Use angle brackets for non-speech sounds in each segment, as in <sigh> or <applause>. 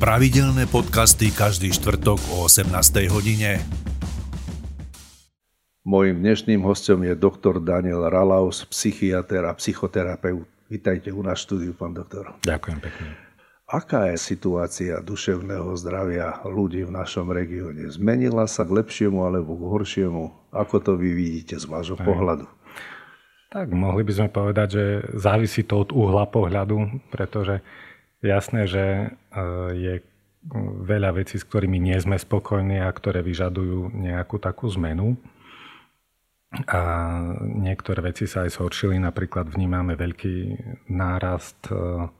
Pravidelné podcasty každý štvrtok o 18. hodine. Mojím dnešným hostom je doktor Daniel Ralaus, psychiatr a psychoterapeut. Vítajte u nás štúdiu, pán doktor. Ďakujem pekne. Aká je situácia duševného zdravia ľudí v našom regióne? Zmenila sa k lepšiemu alebo k horšiemu? Ako to vy vidíte z vášho Aj. pohľadu? Tak mohli by sme povedať, že závisí to od uhla pohľadu, pretože jasné, že e, je veľa vecí, s ktorými nie sme spokojní a ktoré vyžadujú nejakú takú zmenu. A niektoré veci sa aj zhoršili, napríklad vnímame veľký nárast e,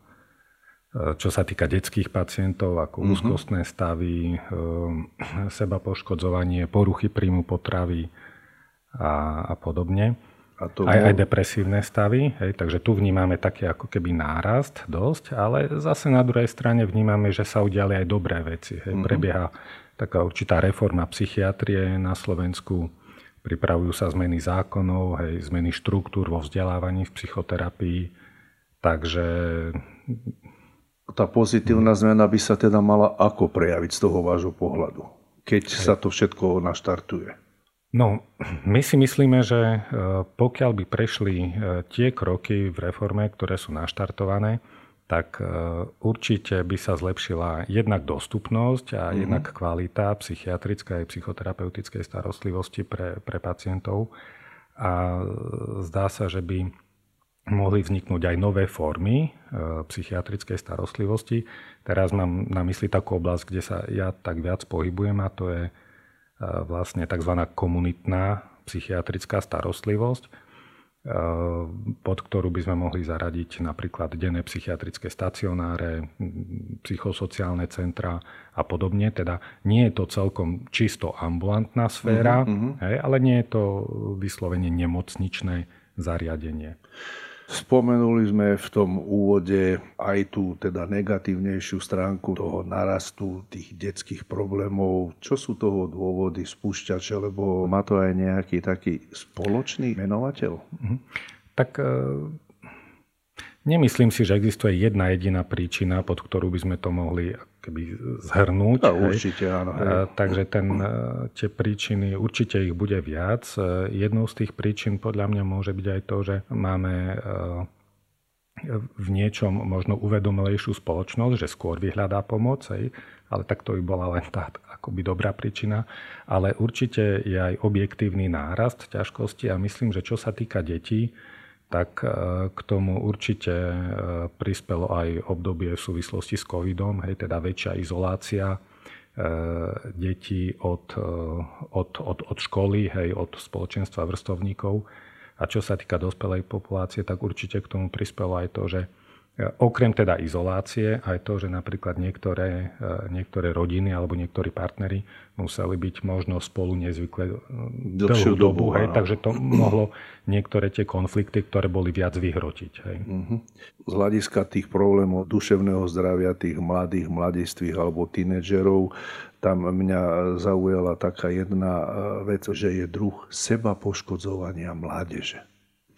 čo sa týka detských pacientov, ako mm-hmm. úzkostné stavy, seba poškodzovanie, poruchy príjmu potravy a, a podobne. A to aj, bol... aj depresívne stavy, hej, takže tu vnímame taký ako keby nárast dosť, ale zase na druhej strane vnímame, že sa udiali aj dobré veci. Hej. Mm-hmm. Prebieha taká určitá reforma psychiatrie na Slovensku, pripravujú sa zmeny zákonov, hej, zmeny štruktúr vo vzdelávaní v psychoterapii, takže tá pozitívna zmena by sa teda mala ako prejaviť z toho vášho pohľadu, keď sa to všetko naštartuje? No, my si myslíme, že e, pokiaľ by prešli e, tie kroky v reforme, ktoré sú naštartované, tak e, určite by sa zlepšila jednak dostupnosť a mm-hmm. jednak kvalita psychiatrickej a psychoterapeutickej starostlivosti pre, pre pacientov. A zdá sa, že by mohli vzniknúť aj nové formy psychiatrickej starostlivosti. Teraz mám na mysli takú oblasť, kde sa ja tak viac pohybujem a to je vlastne tzv. komunitná psychiatrická starostlivosť, pod ktorú by sme mohli zaradiť napríklad denné psychiatrické stacionáre, psychosociálne centra a podobne. Teda nie je to celkom čisto ambulantná sféra, uh-huh, uh-huh. Hej, ale nie je to vyslovene nemocničné zariadenie. Spomenuli sme v tom úvode aj tú teda negatívnejšiu stránku toho narastu tých detských problémov. Čo sú toho dôvody spúšťače, lebo má to aj nejaký taký spoločný menovateľ? Mhm. Tak e, nemyslím si, že existuje jedna jediná príčina, pod ktorú by sme to mohli keby zhrnúť. A určite áno. Hej. Takže ten, e, tie príčiny, určite ich bude viac. E, jednou z tých príčin podľa mňa môže byť aj to, že máme e, v niečom možno uvedomelejšiu spoločnosť, že skôr vyhľadá pomoc, hej, ale tak to by bola len tá akoby dobrá príčina. Ale určite je aj objektívny nárast ťažkosti a myslím, že čo sa týka detí, tak e, k tomu určite e, prispelo aj obdobie v súvislosti s covidom, hej, teda väčšia izolácia e, detí od, od, od, od školy, hej, od spoločenstva vrstovníkov. A čo sa týka dospelej populácie, tak určite k tomu prispelo aj to, že Okrem teda izolácie, aj to, že napríklad niektoré, e, niektoré rodiny alebo niektorí partnery museli byť možno spolu nezvykle e, dlhšiu dobu. dobu hej, takže to mohlo niektoré tie konflikty, ktoré boli viac vyhrotiť. Hej. Uh-huh. Z hľadiska tých problémov duševného zdravia tých mladých, mladistvých alebo tínedžerov, tam mňa zaujala taká jedna e, vec, že je druh seba poškodzovania mládeže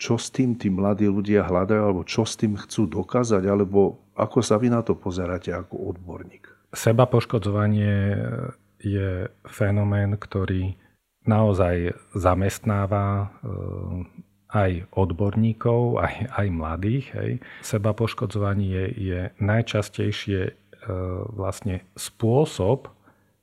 čo s tým tí mladí ľudia hľadajú, alebo čo s tým chcú dokázať, alebo ako sa vy na to pozeráte ako odborník? Seba poškodzovanie je fenomén, ktorý naozaj zamestnáva eh, aj odborníkov, aj, aj mladých. Hej. Seba poškodzovanie je, je najčastejšie e, vlastne spôsob,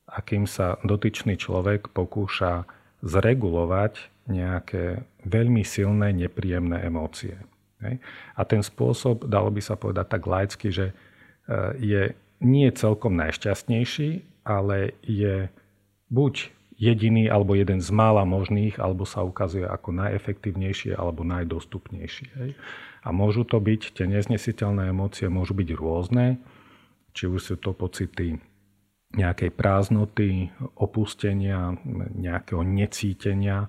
akým sa dotyčný človek pokúša zregulovať nejaké veľmi silné, nepríjemné emócie. A ten spôsob, dalo by sa povedať tak laicky, že e, je nie celkom najšťastnejší, ale je buď jediný alebo jeden z mála možných, alebo sa ukazuje ako najefektívnejšie alebo najdostupnejší. Hej. A môžu to byť, tie neznesiteľné emócie môžu byť rôzne, či už sú to pocity nejakej prázdnoty, opustenia, nejakého necítenia,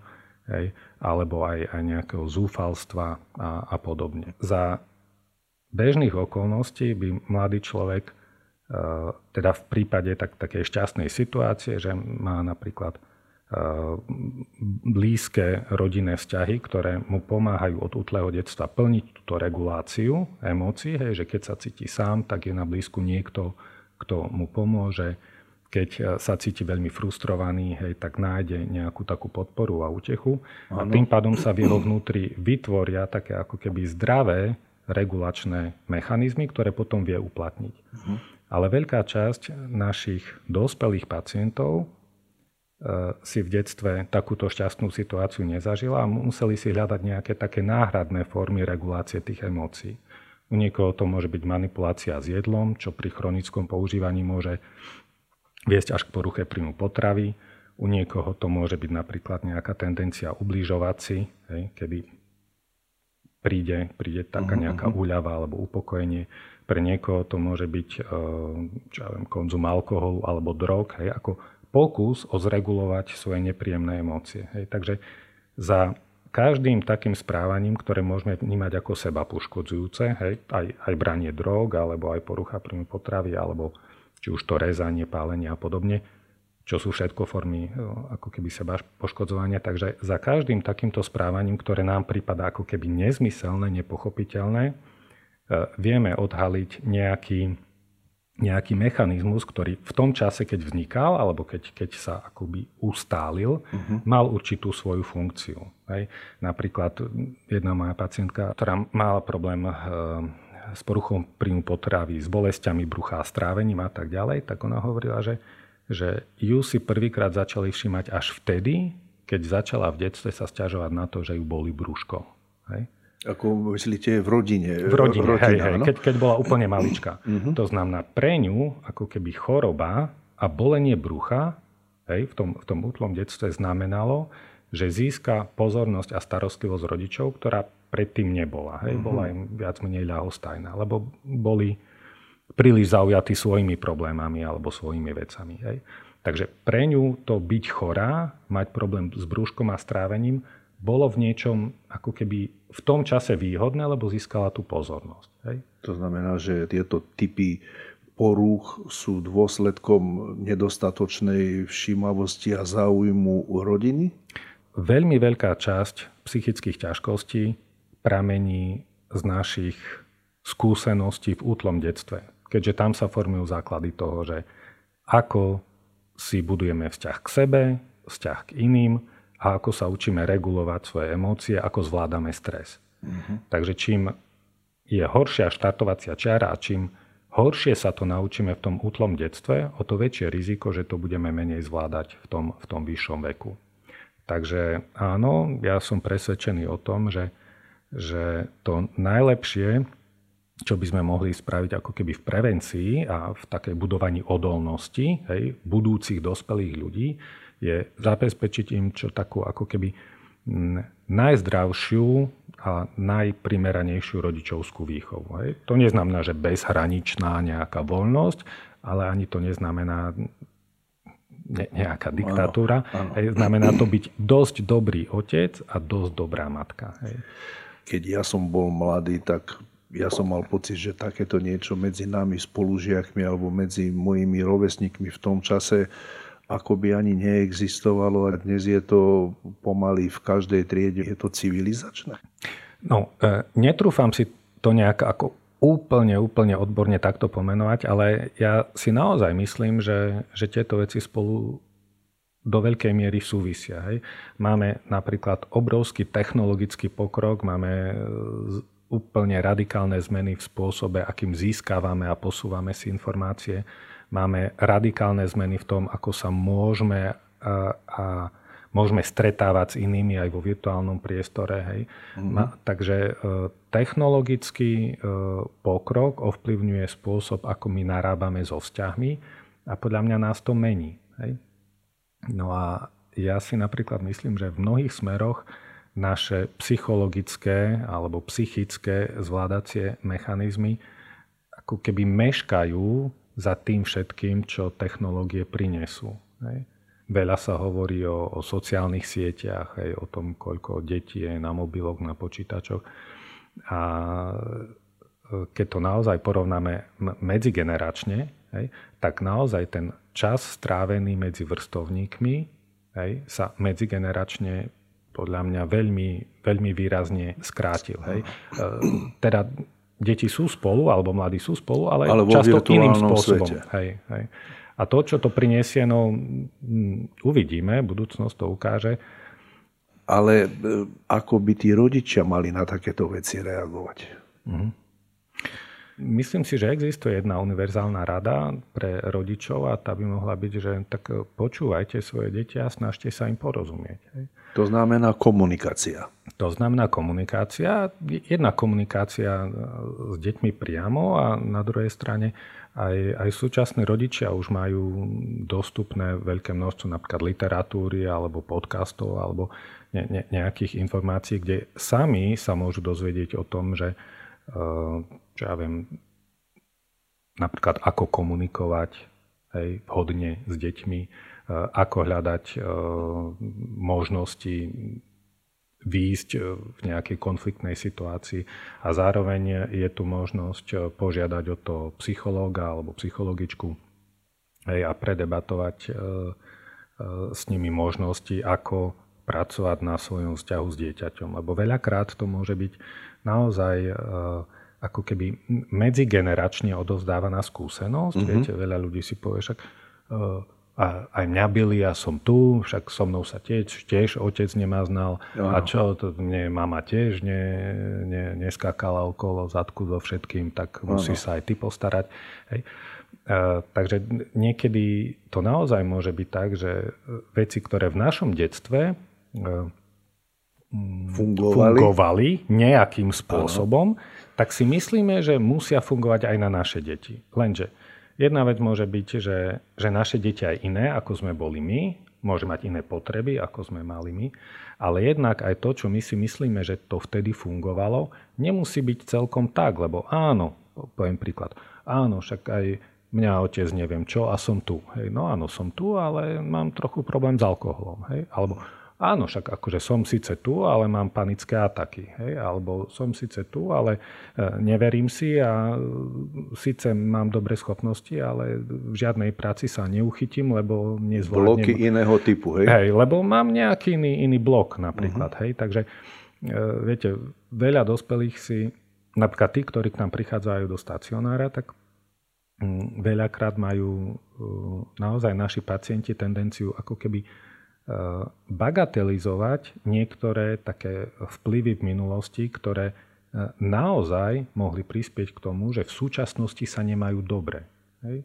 hej, alebo aj, aj nejakého zúfalstva a, a podobne. Za bežných okolností by mladý človek, e, teda v prípade tak, takej šťastnej situácie, že má napríklad e, blízke rodinné vzťahy, ktoré mu pomáhajú od útleho detstva plniť túto reguláciu emócií, hej, že keď sa cíti sám, tak je na blízku niekto, kto mu pomôže. Keď e, sa cíti veľmi frustrovaný, hej, tak nájde nejakú takú podporu a útechu. Ano. A tým pádom sa v jeho vnútri vytvoria také ako keby zdravé regulačné mechanizmy, ktoré potom vie uplatniť. Uh-huh. Ale veľká časť našich dospelých pacientov e, si v detstve takúto šťastnú situáciu nezažila a museli si hľadať nejaké také náhradné formy regulácie tých emócií. U niekoho to môže byť manipulácia s jedlom, čo pri chronickom používaní môže viesť až k poruche príjmu potravy. U niekoho to môže byť napríklad nejaká tendencia ubližovať si, hej, kedy príde, príde taká mhm, nejaká mhm. úľava alebo upokojenie. Pre niekoho to môže byť eh, čo ja viem, konzum alkoholu alebo drog, hej, ako pokus o zregulovať svoje nepríjemné emócie. Hej. Takže za každým takým správaním, ktoré môžeme vnímať ako seba poškodzujúce, hej, aj, aj branie drog, alebo aj porucha príjmu potravy, alebo či už to rezanie, pálenie a podobne, čo sú všetko formy e, ako keby seba poškodzovania. Takže za každým takýmto správaním, ktoré nám prípada ako keby nezmyselné, nepochopiteľné, e, vieme odhaliť nejaký nejaký mechanizmus, ktorý v tom čase, keď vznikal, alebo keď, keď sa akoby ustálil, uh-huh. mal určitú svoju funkciu. Hej. Napríklad jedna moja pacientka, ktorá mala problém e, s poruchom príjmu potravy, s bolestiami brucha, strávením a tak ďalej, tak ona hovorila, že, že ju si prvýkrát začali všímať až vtedy, keď začala v detstve sa stiažovať na to, že ju boli brúško. Hej. Ako myslíte v rodine? V rodine, rodina, hej, hej, keď, keď bola úplne <clears throat> malička. Uh-huh. To znamená, pre ňu ako keby choroba a bolenie brucha hej, v, tom, v tom útlom detstve znamenalo, že získa pozornosť a starostlivosť rodičov, ktorá predtým nebola. Hej, uh-huh. Bola im viac menej ľahostajná, lebo boli príliš zaujatí svojimi problémami alebo svojimi vecami. Hej. Takže pre ňu to byť chorá, mať problém s brúškom a strávením, bolo v niečom ako keby v tom čase výhodné, lebo získala tú pozornosť. Hej? To znamená, že tieto typy porúch sú dôsledkom nedostatočnej všímavosti a záujmu rodiny? Veľmi veľká časť psychických ťažkostí pramení z našich skúseností v útlom detstve. Keďže tam sa formujú základy toho, že ako si budujeme vzťah k sebe, vzťah k iným, a ako sa učíme regulovať svoje emócie, ako zvládame stres. Uh-huh. Takže čím je horšia štartovacia čiara a čím horšie sa to naučíme v tom útlom detstve, o to väčšie riziko, že to budeme menej zvládať v tom, v tom vyššom veku. Takže áno, ja som presvedčený o tom, že, že to najlepšie, čo by sme mohli spraviť ako keby v prevencii a v takej budovaní odolnosti hej, budúcich dospelých ľudí, je zabezpečiť im čo takú ako keby najzdravšiu a najprimeranejšiu rodičovskú výchovu. Hej. To neznamená, že bezhraničná nejaká voľnosť, ale ani to neznamená nejaká diktatúra. Ano, ano. Hej. Znamená to byť dosť dobrý otec a dosť dobrá matka. Hej. Keď ja som bol mladý, tak ja som mal pocit, že takéto niečo medzi nami spolužiakmi alebo medzi mojimi rovesníkmi v tom čase ako by ani neexistovalo a dnes je to pomaly v každej triede. Je to civilizačné? No, e, netrúfam si to nejak ako úplne, úplne odborne takto pomenovať, ale ja si naozaj myslím, že, že tieto veci spolu do veľkej miery súvisia. Hej. Máme napríklad obrovský technologický pokrok, máme e, úplne radikálne zmeny v spôsobe, akým získavame a posúvame si informácie Máme radikálne zmeny v tom, ako sa môžeme a, a môžeme stretávať s inými aj vo virtuálnom priestore. Hej. Mm-hmm. Takže e, technologický e, pokrok ovplyvňuje spôsob, ako my narábame so vzťahmi a podľa mňa nás to mení. Hej. No a ja si napríklad myslím, že v mnohých smeroch naše psychologické alebo psychické zvládacie mechanizmy ako keby meškajú za tým všetkým, čo technológie prinesú. Hej. Veľa sa hovorí o, o sociálnych sieťach, hej, o tom, koľko detí je na mobiloch, na počítačoch. A e, keď to naozaj porovnáme medzigeneračne, hej, tak naozaj ten čas strávený medzi vrstovníkmi hej, sa medzigeneračne podľa mňa veľmi, veľmi výrazne skrátil. Hej. E, teda deti sú spolu, alebo mladí sú spolu, ale, ale často iným spôsobom. Svete. Hej, hej. A to, čo to priniesie, no uvidíme, budúcnosť to ukáže. Ale e, ako by tí rodičia mali na takéto veci reagovať? Mm-hmm. Myslím si, že existuje jedna univerzálna rada pre rodičov a tá by mohla byť, že tak počúvajte svoje deti a snažte sa im porozumieť. To znamená komunikácia. To znamená komunikácia. Jedna komunikácia s deťmi priamo a na druhej strane aj, aj súčasní rodičia už majú dostupné veľké množstvo napríklad literatúry alebo podcastov alebo ne, ne, nejakých informácií, kde sami sa môžu dozvedieť o tom, že čo ja viem, napríklad ako komunikovať hej, vhodne s deťmi, ako hľadať možnosti výjsť v nejakej konfliktnej situácii a zároveň je tu možnosť požiadať o to psychológa alebo psychologičku hej, a predebatovať s nimi možnosti, ako pracovať na svojom vzťahu s dieťaťom. Lebo veľakrát to môže byť naozaj e, ako keby medzigeneračne odovzdávaná skúsenosť. Mm-hmm. Viete, veľa ľudí si povie, však e, a aj mňa byli a som tu, však so mnou sa tiež, tiež otec znal. Ano. A čo, to mne mama tiež ne, ne, neskákala okolo zadku so všetkým, tak musí ano. sa aj ty postarať. Hej. E, takže niekedy to naozaj môže byť tak, že veci, ktoré v našom detstve e, fungovali, fungovali nejakým spôsobom, ano. Tak si myslíme, že musia fungovať aj na naše deti. Lenže jedna vec môže byť, že, že naše deti aj iné, ako sme boli my, môže mať iné potreby, ako sme mali my, ale jednak aj to, čo my si myslíme, že to vtedy fungovalo, nemusí byť celkom tak, lebo áno, poviem príklad, áno, však aj mňa otec neviem čo a som tu. Hej, no áno, som tu, ale mám trochu problém s alkoholom. Hej, alebo Áno, však akože som síce tu, ale mám panické ataky. Hej? Alebo som síce tu, ale e, neverím si a e, síce mám dobré schopnosti, ale v žiadnej práci sa neuchytím, lebo nezvládnem... Bloky iného typu, hej? Hej, lebo mám nejaký iný, iný blok napríklad. Uh-huh. Hej? Takže e, viete, veľa dospelých si, napríklad tí, ktorí k nám prichádzajú do stacionára, tak mm, veľakrát majú naozaj naši pacienti tendenciu ako keby bagatelizovať niektoré také vplyvy v minulosti, ktoré eh, naozaj mohli prispieť k tomu, že v súčasnosti sa nemajú dobre. Hej?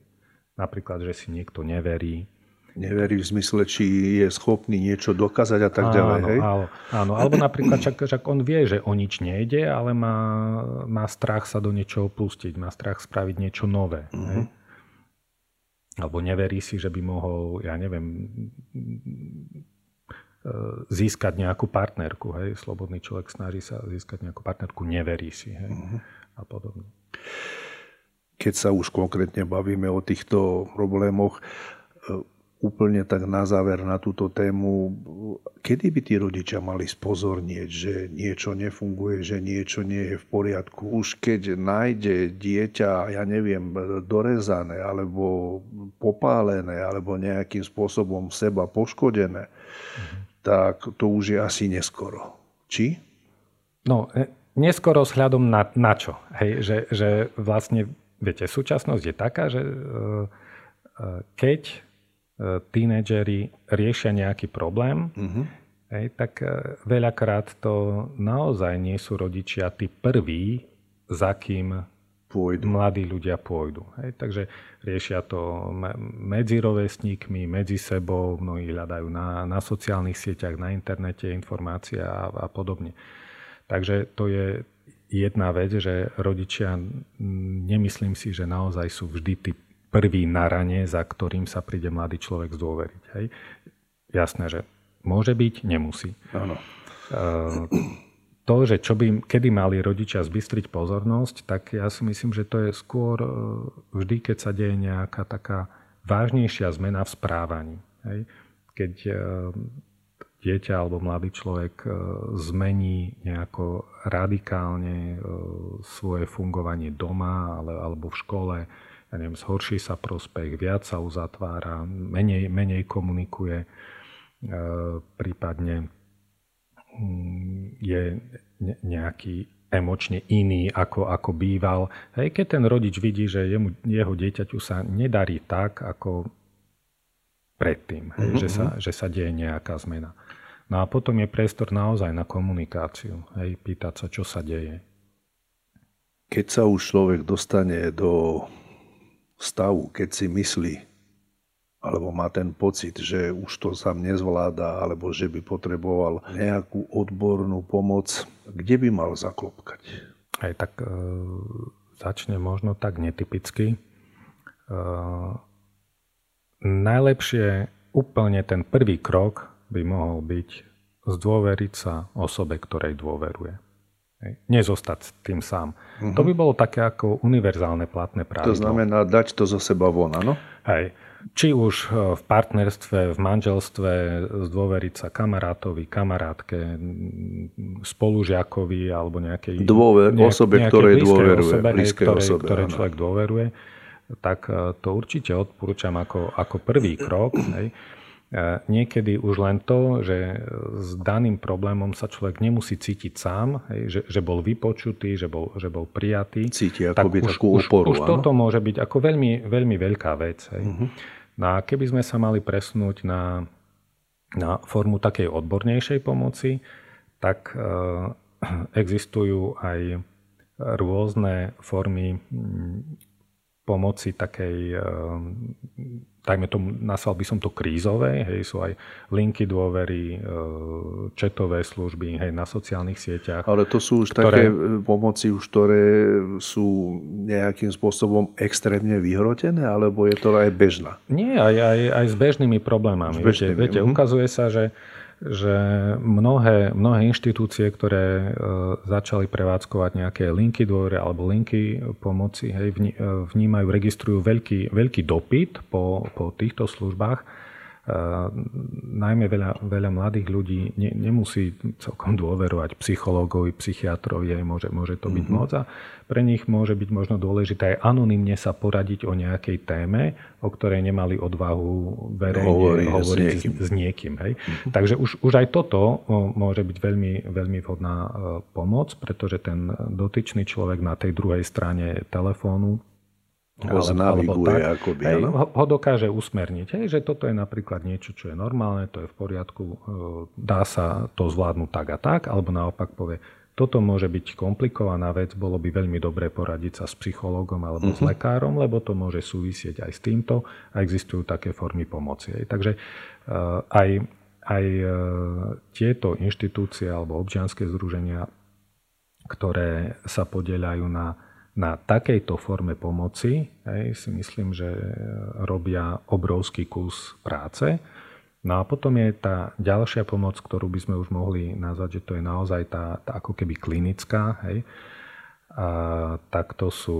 Napríklad, že si niekto neverí. Neverí v zmysle, či je schopný niečo dokázať a tak áno, ďalej. Hej? Áno, áno. Alebo napríklad, čak, čak on vie, že o nič nejde, ale má, má strach sa do niečoho pustiť, má strach spraviť niečo nové. Uh-huh. Hej? Alebo neverí si, že by mohol, ja neviem, získať nejakú partnerku. Hej? Slobodný človek snaží sa získať nejakú partnerku, neverí si hej? Uh-huh. a podobne. Keď sa už konkrétne bavíme o týchto problémoch, úplne tak na záver na túto tému, kedy by tí rodičia mali spozornieť, že niečo nefunguje, že niečo nie je v poriadku. Už keď nájde dieťa, ja neviem, dorezané, alebo popálené, alebo nejakým spôsobom seba poškodené, mhm. tak to už je asi neskoro. Či? No, e, neskoro s hľadom na, na čo? Hej, že, že vlastne, viete, súčasnosť je taká, že e, e, keď tínedžeri riešia nejaký problém, uh-huh. hej, tak e, veľakrát to naozaj nie sú rodičia tí prví, za kým pôjdu. mladí ľudia pôjdu. Hej, takže riešia to medzi rovesníkmi, medzi sebou, mnohí hľadajú na, na sociálnych sieťach, na internete informácie a, a podobne. Takže to je jedna vec, že rodičia, nemyslím si, že naozaj sú vždy tí prvý na rane, za ktorým sa príde mladý človek zdôveriť. Hej. Jasné, že môže byť, nemusí. Áno. To, že čo by, kedy mali rodičia zbystriť pozornosť, tak ja si myslím, že to je skôr e, vždy, keď sa deje nejaká taká vážnejšia zmena v správaní. Hej. Keď e, dieťa alebo mladý človek e, zmení nejako radikálne svoje fungovanie doma alebo v škole, ja neviem, zhorší sa prospech, viac sa uzatvára, menej, menej komunikuje, e, prípadne mm, je nejaký emočne iný, ako, ako býval. Hej, keď ten rodič vidí, že jemu, jeho dieťaťu sa nedarí tak, ako predtým, hej, mm-hmm. že, sa, že sa deje nejaká zmena. No a potom je priestor naozaj na komunikáciu, hej, pýtať sa, čo sa deje. Keď sa už človek dostane do stavu, keď si myslí, alebo má ten pocit, že už to sám nezvláda, alebo že by potreboval nejakú odbornú pomoc, kde by mal zaklopkať? Aj tak e, začne možno tak netypicky. E, najlepšie úplne ten prvý krok by mohol byť zdôveriť sa osobe, ktorej dôveruje. Nezostať tým sám. Uh-huh. To by bolo také ako univerzálne platné pravidlo. To znamená dať to zo seba von, áno? Hej či už e, v partnerstve, v manželstve zdôveriť sa kamarátovi, kamarátke, spolužiakovi alebo nejakej Dôver, nejak, osobe, ktorej dôveruje. Osobe, hej, ktorej, osobe, ktorej človek dôveruje, tak e, to určite odporúčam ako, ako prvý krok. Hej. E, niekedy už len to, že s daným problémom sa človek nemusí cítiť sám, hej, že, že bol vypočutý, že bol, že bol prijatý. Cíti akoby tak takú už, oporu. Už, už toto môže byť ako veľmi, veľmi veľká vec. Hej. Uh-huh. No a keby sme sa mali presnúť na, na formu takej odbornejšej pomoci, tak e, existujú aj rôzne formy pomoci takej, ehm, dajme tomu, nazval by som to krízové, hej, sú aj linky dôvery, četové služby, hej, na sociálnych sieťach. Ale to sú už ktoré... také pomoci, už ktoré sú nejakým spôsobom extrémne vyhrotené, alebo je to aj bežná? Nie, aj, aj, aj s bežnými problémami. S bežnými. Viete, viete, mhm. ukazuje sa, že že mnohé, mnohé inštitúcie, ktoré e, začali prevádzkovať nejaké linky dôvere alebo linky pomoci, hej, e, vnímajú, registrujú veľký, veľký dopyt po, po týchto službách najmä veľa, veľa mladých ľudí ne, nemusí celkom dôverovať psychológovi, psychiatrovi, môže, môže to byť mm-hmm. moc a pre nich môže byť možno dôležité aj anonymne sa poradiť o nejakej téme, o ktorej nemali odvahu verejne Hovorí, hovoriť s niekým. S, s niekým hej? Mm-hmm. Takže už, už aj toto môže byť veľmi, veľmi vhodná e, pomoc, pretože ten dotyčný človek na tej druhej strane telefónu ho znaviguje tak, akoby, hej, ho, ho dokáže usmerniť, hej, že toto je napríklad niečo, čo je normálne, to je v poriadku, e, dá sa to zvládnuť tak a tak, alebo naopak povie, toto môže byť komplikovaná vec, bolo by veľmi dobré poradiť sa s psychológom alebo uh-huh. s mhm. lekárom, lebo to môže súvisieť aj s týmto a existujú také formy pomoci. Hej. Takže uh, aj, aj uh, tieto inštitúcie alebo občianské združenia, ktoré sa podieľajú na na takejto forme pomoci hej, si myslím, že robia obrovský kus práce. No a potom je tá ďalšia pomoc, ktorú by sme už mohli nazvať, že to je naozaj tá, tá ako keby klinická. Hej. A tak to sú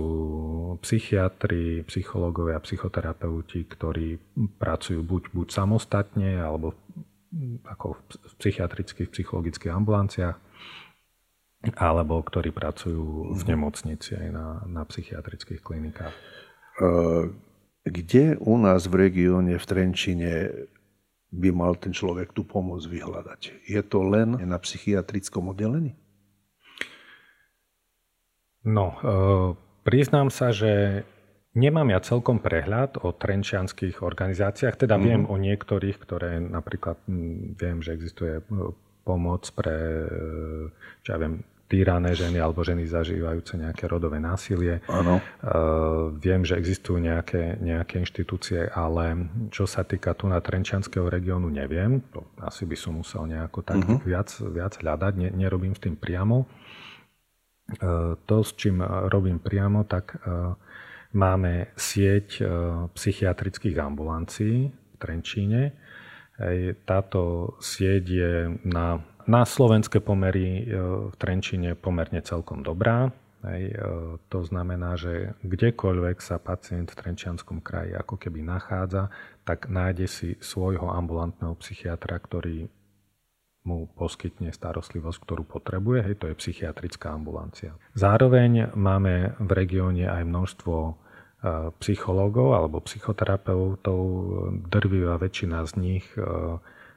psychiatri, psychológovia, psychoterapeuti, ktorí pracujú buď, buď samostatne, alebo ako v psychiatrických, psychologických ambulanciách, alebo ktorí pracujú v mhm. nemocnici aj na, na psychiatrických klinikách. Kde u nás v regióne, v Trenčine, by mal ten človek tú pomoc vyhľadať? Je to len na psychiatrickom oddelení? No, e, priznám sa, že nemám ja celkom prehľad o trenčianských organizáciách, teda mm-hmm. viem o niektorých, ktoré napríklad viem, že existuje e, pomoc pre, čo ja viem, týrané ženy alebo ženy zažívajúce nejaké rodové násilie. Áno. Uh, viem, že existujú nejaké, nejaké inštitúcie, ale čo sa týka tu na Trenčianského regiónu, neviem. To asi by som musel nejako tak uh-huh. viac, viac hľadať. Ne, nerobím s tým priamo. Uh, to, s čím robím priamo, tak máme sieť psychiatrických ambulancií v Trenčíne. Táto sieť je na na slovenské pomery e, v Trenčine pomerne celkom dobrá. Hej, e, to znamená, že kdekoľvek sa pacient v Trenčianskom kraji ako keby nachádza, tak nájde si svojho ambulantného psychiatra, ktorý mu poskytne starostlivosť, ktorú potrebuje. Hej, to je psychiatrická ambulancia. Zároveň máme v regióne aj množstvo e, psychológov alebo psychoterapeutov. Drvivá väčšina z nich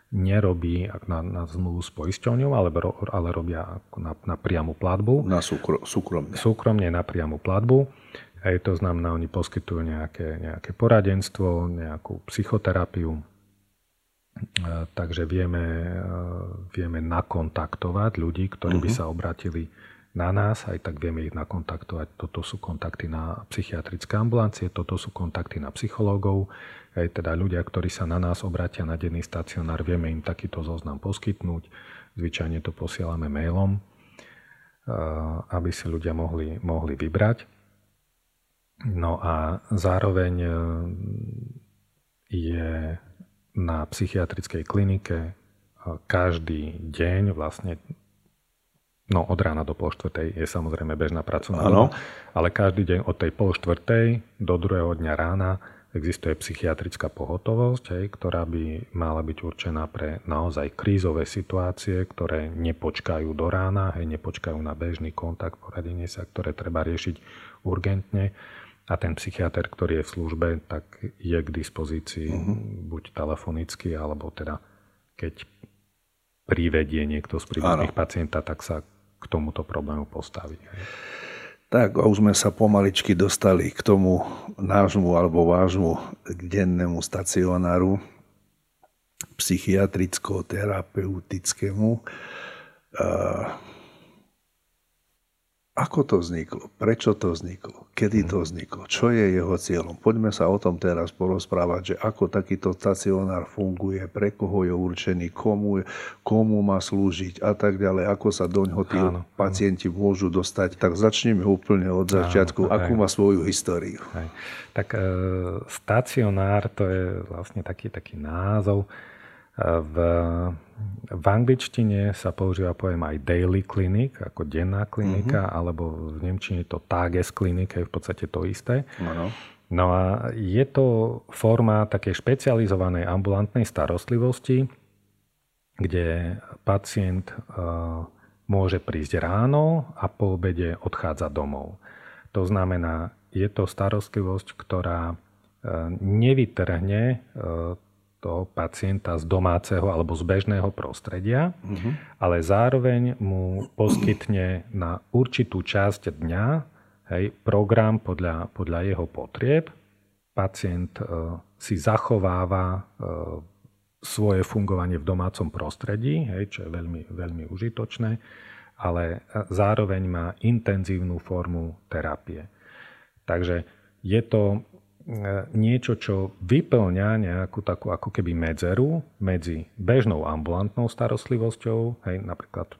nerobí na, na zmluvu s poisťovňou, ale, ale robia na, na priamu platbu. Na súkro, súkromne. Súkromne na priamu platbu. Hej, to znamená, oni poskytujú nejaké, nejaké poradenstvo, nejakú psychoterapiu. E, takže vieme, e, vieme nakontaktovať ľudí, ktorí uh-huh. by mhm. sa obratili na nás, aj tak vieme ich nakontaktovať. Toto sú kontakty na psychiatrické ambulancie, toto sú kontakty na psychológov, aj teda ľudia, ktorí sa na nás obratia na denný stacionár, vieme im takýto zoznam poskytnúť. Zvyčajne to posielame mailom, aby si ľudia mohli, mohli vybrať. No a zároveň e, je na psychiatrickej klinike e, každý deň vlastne No od rána do pol štvrtej je samozrejme bežná pracovná doba, ale každý deň od tej pol štvrtej do druhého dňa rána existuje psychiatrická pohotovosť, hej, ktorá by mala byť určená pre naozaj krízové situácie, ktoré nepočkajú do rána, hej, nepočkajú na bežný kontakt, poradenie sa, ktoré treba riešiť urgentne. A ten psychiatr, ktorý je v službe, tak je k dispozícii uh-huh. buď telefonicky, alebo teda keď privedie niekto z príbuzných pacienta, tak sa k tomuto problému postaviť. Tak a už sme sa pomaličky dostali k tomu nášmu alebo vášmu dennému stacionáru psychiatricko-terapeutickému. Ako to vzniklo? Prečo to vzniklo? Kedy to mhm. vzniklo? Čo je jeho cieľom? Poďme sa o tom teraz porozprávať, že ako takýto stacionár funguje, pre koho je určený, komu, komu má slúžiť a tak ďalej, ako sa do ňoho tí áno, pacienti áno. môžu dostať. Tak začneme úplne od začiatku. Áno, akú má svoju históriu? Aj. Tak e, stacionár to je vlastne taký, taký názov. V, v angličtine sa používa pojem aj daily clinic, ako denná klinika, uh-huh. alebo v nemčine to Tages klinik, je v podstate to isté. Uh-huh. No a je to forma také špecializovanej ambulantnej starostlivosti, kde pacient uh, môže prísť ráno a po obede odchádza domov. To znamená, je to starostlivosť, ktorá uh, nevytrhne uh, toho pacienta z domáceho alebo z bežného prostredia, uh-huh. ale zároveň mu poskytne na určitú časť dňa hej, program podľa, podľa jeho potrieb. Pacient e, si zachováva e, svoje fungovanie v domácom prostredí, hej, čo je veľmi, veľmi užitočné, ale zároveň má intenzívnu formu terapie. Takže je to niečo, čo vyplňa nejakú takú ako keby medzeru medzi bežnou ambulantnou starostlivosťou, hej, napríklad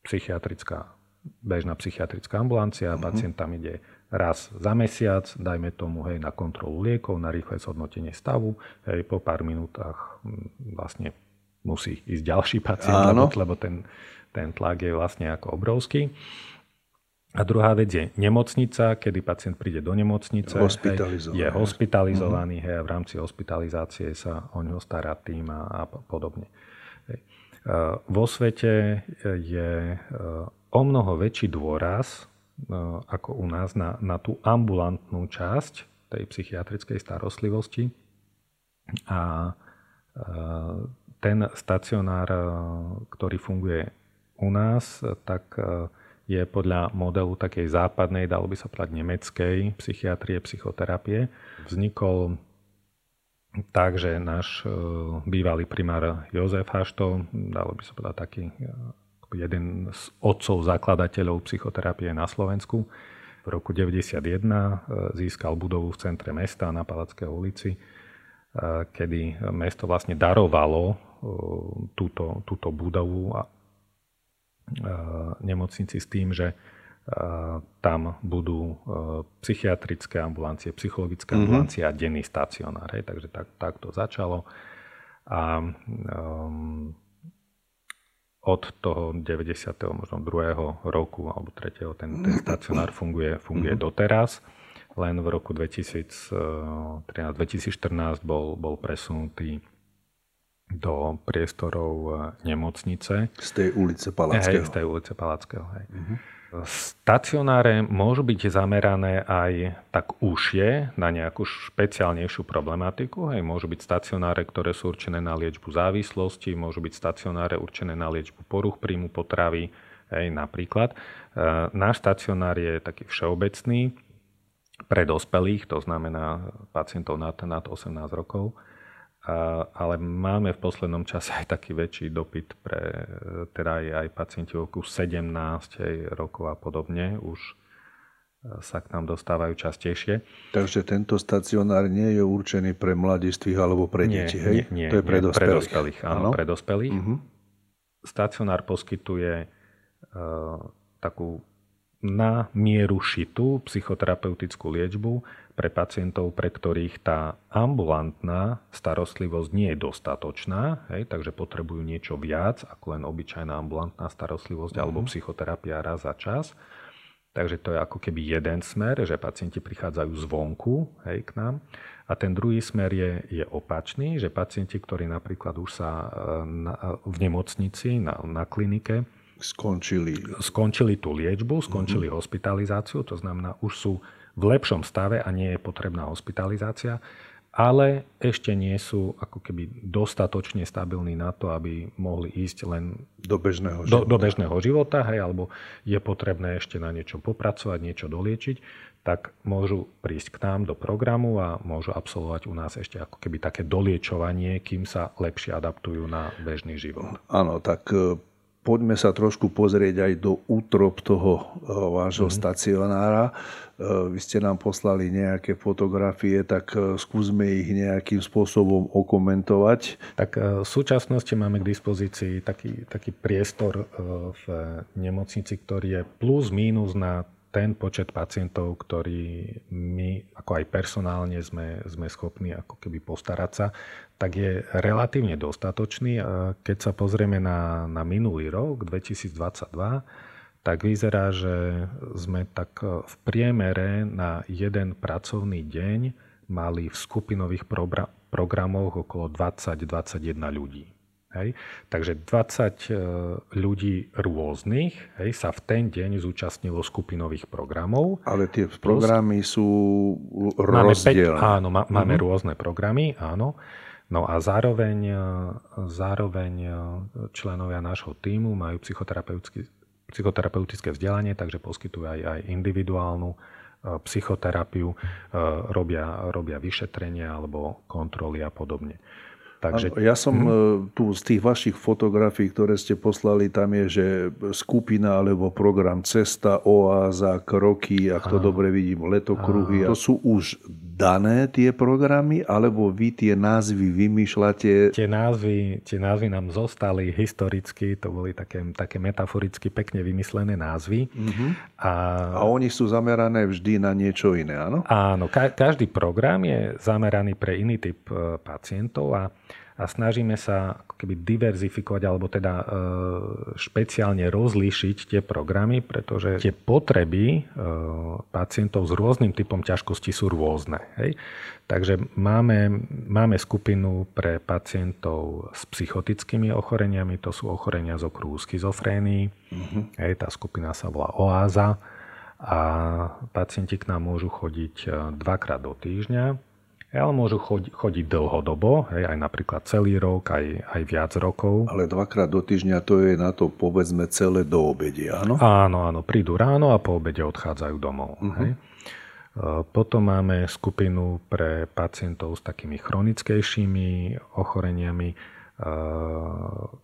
psychiatrická, bežná psychiatrická ambulancia, uh-huh. pacient tam ide raz za mesiac, dajme tomu hej, na kontrolu liekov, na rýchle zhodnotenie stavu, hej, po pár minútach hm, vlastne musí ísť ďalší pacient, lebo, lebo ten, ten tlak je vlastne ako obrovský. A druhá vec je nemocnica, kedy pacient príde do nemocnice, hospitalizovaný. je hospitalizovaný hej, a v rámci hospitalizácie sa o neho stará tým a, a podobne. Hej. Vo svete je o mnoho väčší dôraz ako u nás na, na tú ambulantnú časť tej psychiatrickej starostlivosti. A ten stacionár, ktorý funguje u nás, tak je podľa modelu takej západnej, dalo by sa povedať nemeckej psychiatrie, psychoterapie. Vznikol tak, že náš e, bývalý primár Jozef Hašto, dalo by sa povedať taký e, jeden z otcov zakladateľov psychoterapie na Slovensku, v roku 1991 e, získal budovu v centre mesta na Palackej ulici, kedy mesto vlastne darovalo túto, túto budovu nemocnici s tým, že tam budú psychiatrické ambulancie, psychologické mm-hmm. ambulancie a denný stacionár. Hej. Takže tak, tak to začalo. A um, od toho 90. možno 2. roku alebo 3. ten, ten stacionár funguje, funguje mm-hmm. doteraz. Len v roku 2013-2014 bol, bol presunutý do priestorov e, nemocnice. Z tej ulice Palackého. Hej, z tej ulice Palackého. Hej. Uh-huh. Stacionáre môžu byť zamerané aj tak užšie na nejakú špeciálnejšiu problematiku. Hej, môžu byť stacionáre, ktoré sú určené na liečbu závislosti, môžu byť stacionáre určené na liečbu poruch príjmu potravy, hej, napríklad. E, náš stacionár je taký všeobecný pre dospelých, to znamená pacientov nad, nad 18 rokov a, ale máme v poslednom čase aj taký väčší dopyt pre teda aj, aj pacienti okolo 17 rokov a podobne. Už e, sa k nám dostávajú častejšie. Takže tento stacionár nie je určený pre mladistvých alebo pre nie, deti, hej? Nie, nie, to je pre nie, dospelých. Pre dospelých, áno? pre dospelých. Uh-huh. Stacionár poskytuje uh, takú na mieru šitú psychoterapeutickú liečbu pre pacientov, pre ktorých tá ambulantná starostlivosť nie je dostatočná, hej, takže potrebujú niečo viac ako len obyčajná ambulantná starostlivosť mm. alebo psychoterapia raz za čas. Takže to je ako keby jeden smer, že pacienti prichádzajú zvonku hej, k nám. A ten druhý smer je, je opačný, že pacienti, ktorí napríklad už sa e, na, v nemocnici, na, na klinike, skončili. Skončili tú liečbu, skončili uh-huh. hospitalizáciu, to znamená, už sú v lepšom stave a nie je potrebná hospitalizácia, ale ešte nie sú ako keby dostatočne stabilní na to, aby mohli ísť len do bežného života, do, do bežného života hej, alebo je potrebné ešte na niečo popracovať, niečo doliečiť, tak môžu prísť k nám do programu a môžu absolvovať u nás ešte ako keby také doliečovanie, kým sa lepšie adaptujú na bežný život. Áno, tak poďme sa trošku pozrieť aj do útrop toho eh, vášho mm-hmm. stacionára. Eh, vy ste nám poslali nejaké fotografie, tak eh, skúsme ich nejakým spôsobom okomentovať. Tak v súčasnosti máme k dispozícii taký, taký priestor v nemocnici, ktorý je plus mínus na ten počet pacientov, ktorý my ako aj personálne sme, sme schopní ako keby postarať sa, tak je relatívne dostatočný. Keď sa pozrieme na, na minulý rok, 2022, tak vyzerá, že sme tak v priemere na jeden pracovný deň mali v skupinových programoch okolo 20-21 ľudí. Hej. Takže 20 e, ľudí rôznych hej, sa v ten deň zúčastnilo skupinových programov. Ale tie programy sú rozdielne. áno, má, máme uh-huh. rôzne programy, áno. No a zároveň, e, zároveň e, členovia nášho týmu majú psychoterapeutické vzdelanie, takže poskytujú aj, aj individuálnu psychoterapiu, robia, robia vyšetrenia alebo kontroly a podobne. Takže... Ja som mm-hmm. tu z tých vašich fotografií, ktoré ste poslali, tam je, že skupina alebo program Cesta, Oáza, Kroky, ak to Aha. dobre vidím, Letokruhy. Aha. To sú už dané tie programy, alebo vy tie názvy vymýšľate? Tie názvy, tie názvy nám zostali historicky, to boli také, také metaforicky pekne vymyslené názvy. Mm-hmm. A... a oni sú zamerané vždy na niečo iné, áno? Áno, ka- každý program je zameraný pre iný typ e, pacientov a a snažíme sa ako keby diverzifikovať alebo teda e, špeciálne rozlíšiť tie programy, pretože tie potreby e, pacientov s rôznym typom ťažkosti sú rôzne. Hej? Takže máme, máme skupinu pre pacientov s psychotickými ochoreniami, to sú ochorenia z okruhu schizofrénii. Hej, tá skupina sa volá OAZA a pacienti k nám môžu chodiť e, dvakrát do týždňa ale môžu chodiť, chodiť dlhodobo, hej, aj napríklad celý rok, aj, aj viac rokov. Ale dvakrát do týždňa to je na to povedzme celé do obede, áno? Áno, áno, prídu ráno a po obede odchádzajú domov. Uh-huh. Hej. E, potom máme skupinu pre pacientov s takými chronickejšími ochoreniami,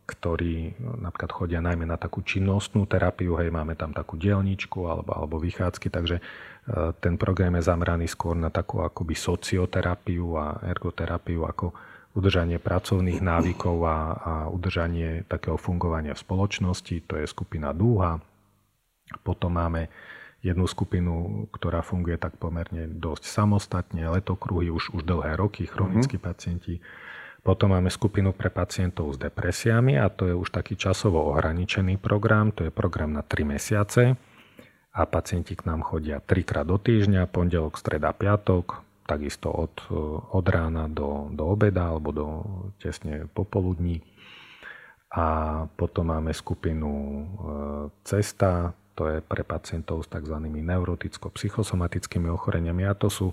ktorí napríklad chodia najmä na takú činnostnú terapiu, hej, máme tam takú dielničku alebo, alebo vychádzky, takže ten program je zameraný skôr na takú akoby socioterapiu a ergoterapiu ako udržanie pracovných návykov a, a udržanie takého fungovania v spoločnosti, to je skupina dúha. Potom máme jednu skupinu, ktorá funguje tak pomerne dosť samostatne, letokruhy už, už dlhé roky, chronickí mm-hmm. pacienti potom máme skupinu pre pacientov s depresiami a to je už taký časovo ohraničený program, to je program na 3 mesiace a pacienti k nám chodia trikrát do týždňa, pondelok, streda, piatok, takisto od, od rána do, do obeda alebo do tesne popoludní. A potom máme skupinu e, cesta, to je pre pacientov s tzv. neuroticko-psychosomatickými ochoreniami a to sú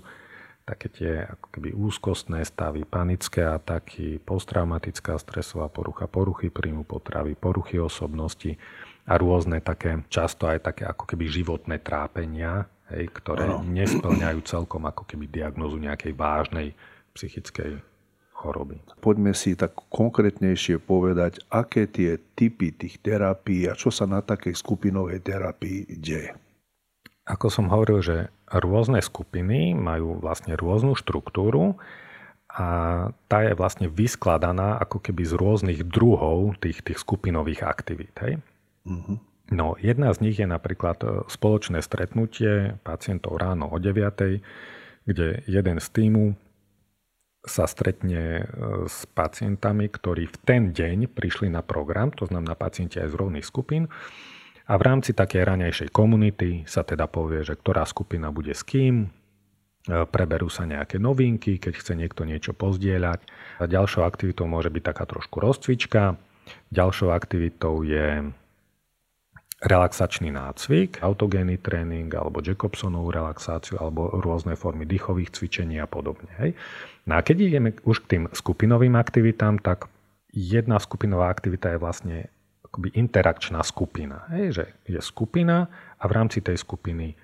také tie ako keby úzkostné stavy, panické ataky, posttraumatická stresová porucha, poruchy príjmu potravy, poruchy osobnosti a rôzne také, často aj také ako keby životné trápenia, hej, ktoré ano. nesplňajú celkom ako keby diagnozu nejakej vážnej psychickej choroby. Poďme si tak konkrétnejšie povedať, aké tie typy tých terapií a čo sa na takej skupinovej terapii deje. Ako som hovoril, že rôzne skupiny majú vlastne rôznu štruktúru a tá je vlastne vyskladaná ako keby z rôznych druhov tých, tých skupinových aktivít. Hej? Mm-hmm. No, jedna z nich je napríklad e, spoločné stretnutie pacientov ráno o 9, kde jeden z týmu sa stretne e, s pacientami, ktorí v ten deň prišli na program, to znamená pacienti aj z rovných skupín, a v rámci takej ranejšej komunity sa teda povie, že ktorá skupina bude s kým, e, preberú sa nejaké novinky, keď chce niekto niečo pozdieľať. A ďalšou aktivitou môže byť taká trošku rozcvička. Ďalšou aktivitou je relaxačný nácvik, autogénny tréning alebo Jacobsonovú relaxáciu alebo rôzne formy dýchových cvičení a podobne. No a keď ideme už k tým skupinovým aktivitám, tak jedna skupinová aktivita je vlastne akoby interakčná skupina. Hej, že je skupina a v rámci tej skupiny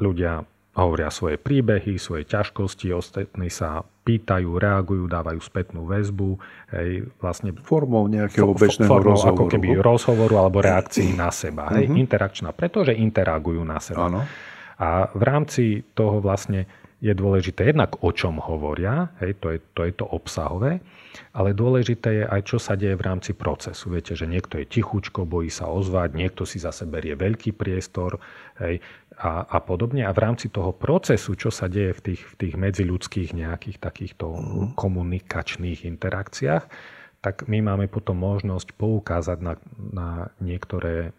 ľudia hovoria svoje príbehy, svoje ťažkosti, ostatní sa pýtajú, reagujú, dávajú spätnú väzbu. Hej, vlastne formou nejakého bežného formou rozhovoru. ako keby rozhovoru alebo reakcií na seba. Hej, uh-huh. Interakčná, pretože interagujú na seba. Ano. A v rámci toho vlastne je dôležité jednak o čom hovoria, hej, to, je, to je to obsahové, ale dôležité je aj čo sa deje v rámci procesu. Viete, že niekto je tichučko, bojí sa ozvať, niekto si zase berie veľký priestor hej, a, a podobne. A v rámci toho procesu, čo sa deje v tých, v tých medziľudských nejakých takýchto mm. komunikačných interakciách, tak my máme potom možnosť poukázať na, na niektoré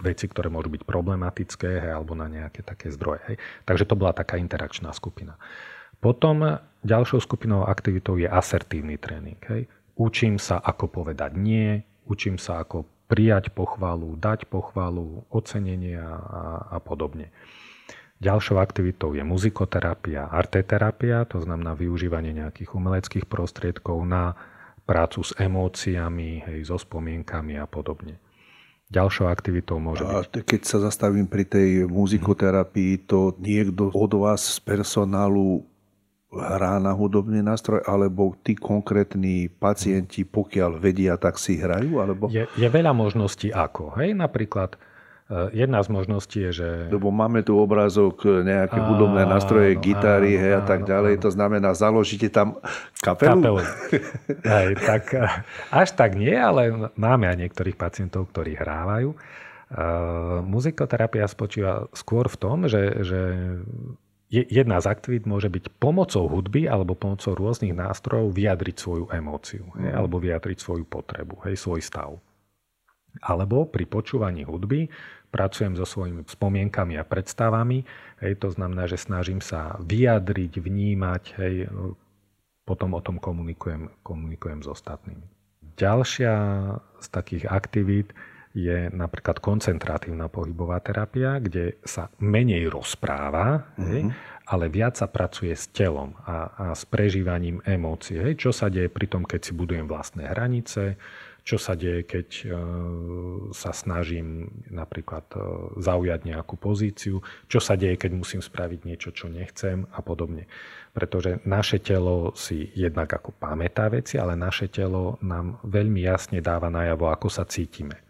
veci, ktoré môžu byť problematické hej, alebo na nejaké také zdroje. Hej. Takže to bola taká interakčná skupina. Potom ďalšou skupinou aktivitou je asertívny tréning. Hej. Učím sa, ako povedať nie, učím sa, ako prijať pochvalu, dať pochvalu, ocenenie a, a podobne. Ďalšou aktivitou je muzikoterapia, arteterapia, to znamená využívanie nejakých umeleckých prostriedkov na prácu s emóciami, hej, so spomienkami a podobne. Ďalšou aktivitou môže byť... A keď sa zastavím pri tej muzikoterapii, to niekto od vás z personálu hrá na hudobný nástroj, alebo tí konkrétni pacienti, pokiaľ vedia, tak si hrajú? Alebo... Je, je veľa možností ako. Hej? Napríklad jedna z možností je, že... Lebo máme tu obrázok eh, nejaké áno, hudobné nástroje, áno, gitary áno, hej, a tak ďalej. Áno. To znamená, založíte tam kapelu? Kapelu. <laughs> hej, tak, eh, až tak nie, ale máme aj niektorých pacientov, ktorí hrávajú. Uh, muzikoterapia spočíva skôr v tom, že, že jedna z aktivít môže byť pomocou hudby alebo pomocou rôznych nástrojov vyjadriť svoju emóciu mm. hej, alebo vyjadriť svoju potrebu, hej, svoj stav. Alebo pri počúvaní hudby pracujem so svojimi spomienkami a predstavami. Hej, to znamená, že snažím sa vyjadriť, vnímať, hej, potom o tom komunikujem, komunikujem s ostatnými. Ďalšia z takých aktivít je napríklad koncentratívna pohybová terapia, kde sa menej rozpráva, mm-hmm. hej, mhm. ale viac sa pracuje s telom a, a s prežívaním emócií. Hej, čo sa deje pri tom, keď si budujem vlastné hranice, čo sa deje, keď e, sa snažím napríklad e, zaujať nejakú pozíciu, čo sa deje, keď musím spraviť niečo, čo nechcem a podobne. Pretože naše telo si jednak ako pamätá veci, ale naše telo nám veľmi jasne dáva najavo, ako sa cítime.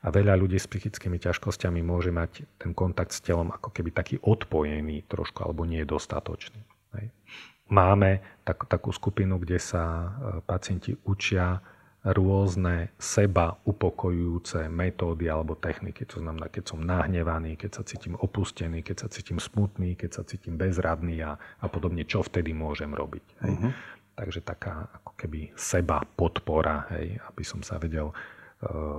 A veľa ľudí s psychickými ťažkosťami môže mať ten kontakt s telom ako keby taký odpojený trošku, alebo nie je dostatočný. Máme tak, takú skupinu, kde sa e, pacienti učia rôzne seba upokojujúce metódy alebo techniky. To znamená, keď som nahnevaný, keď sa cítim opustený, keď sa cítim smutný, keď sa cítim bezradný a, a podobne, čo vtedy môžem robiť. Hej. Uh-huh. Takže taká ako keby seba podpora, hej, aby som sa vedel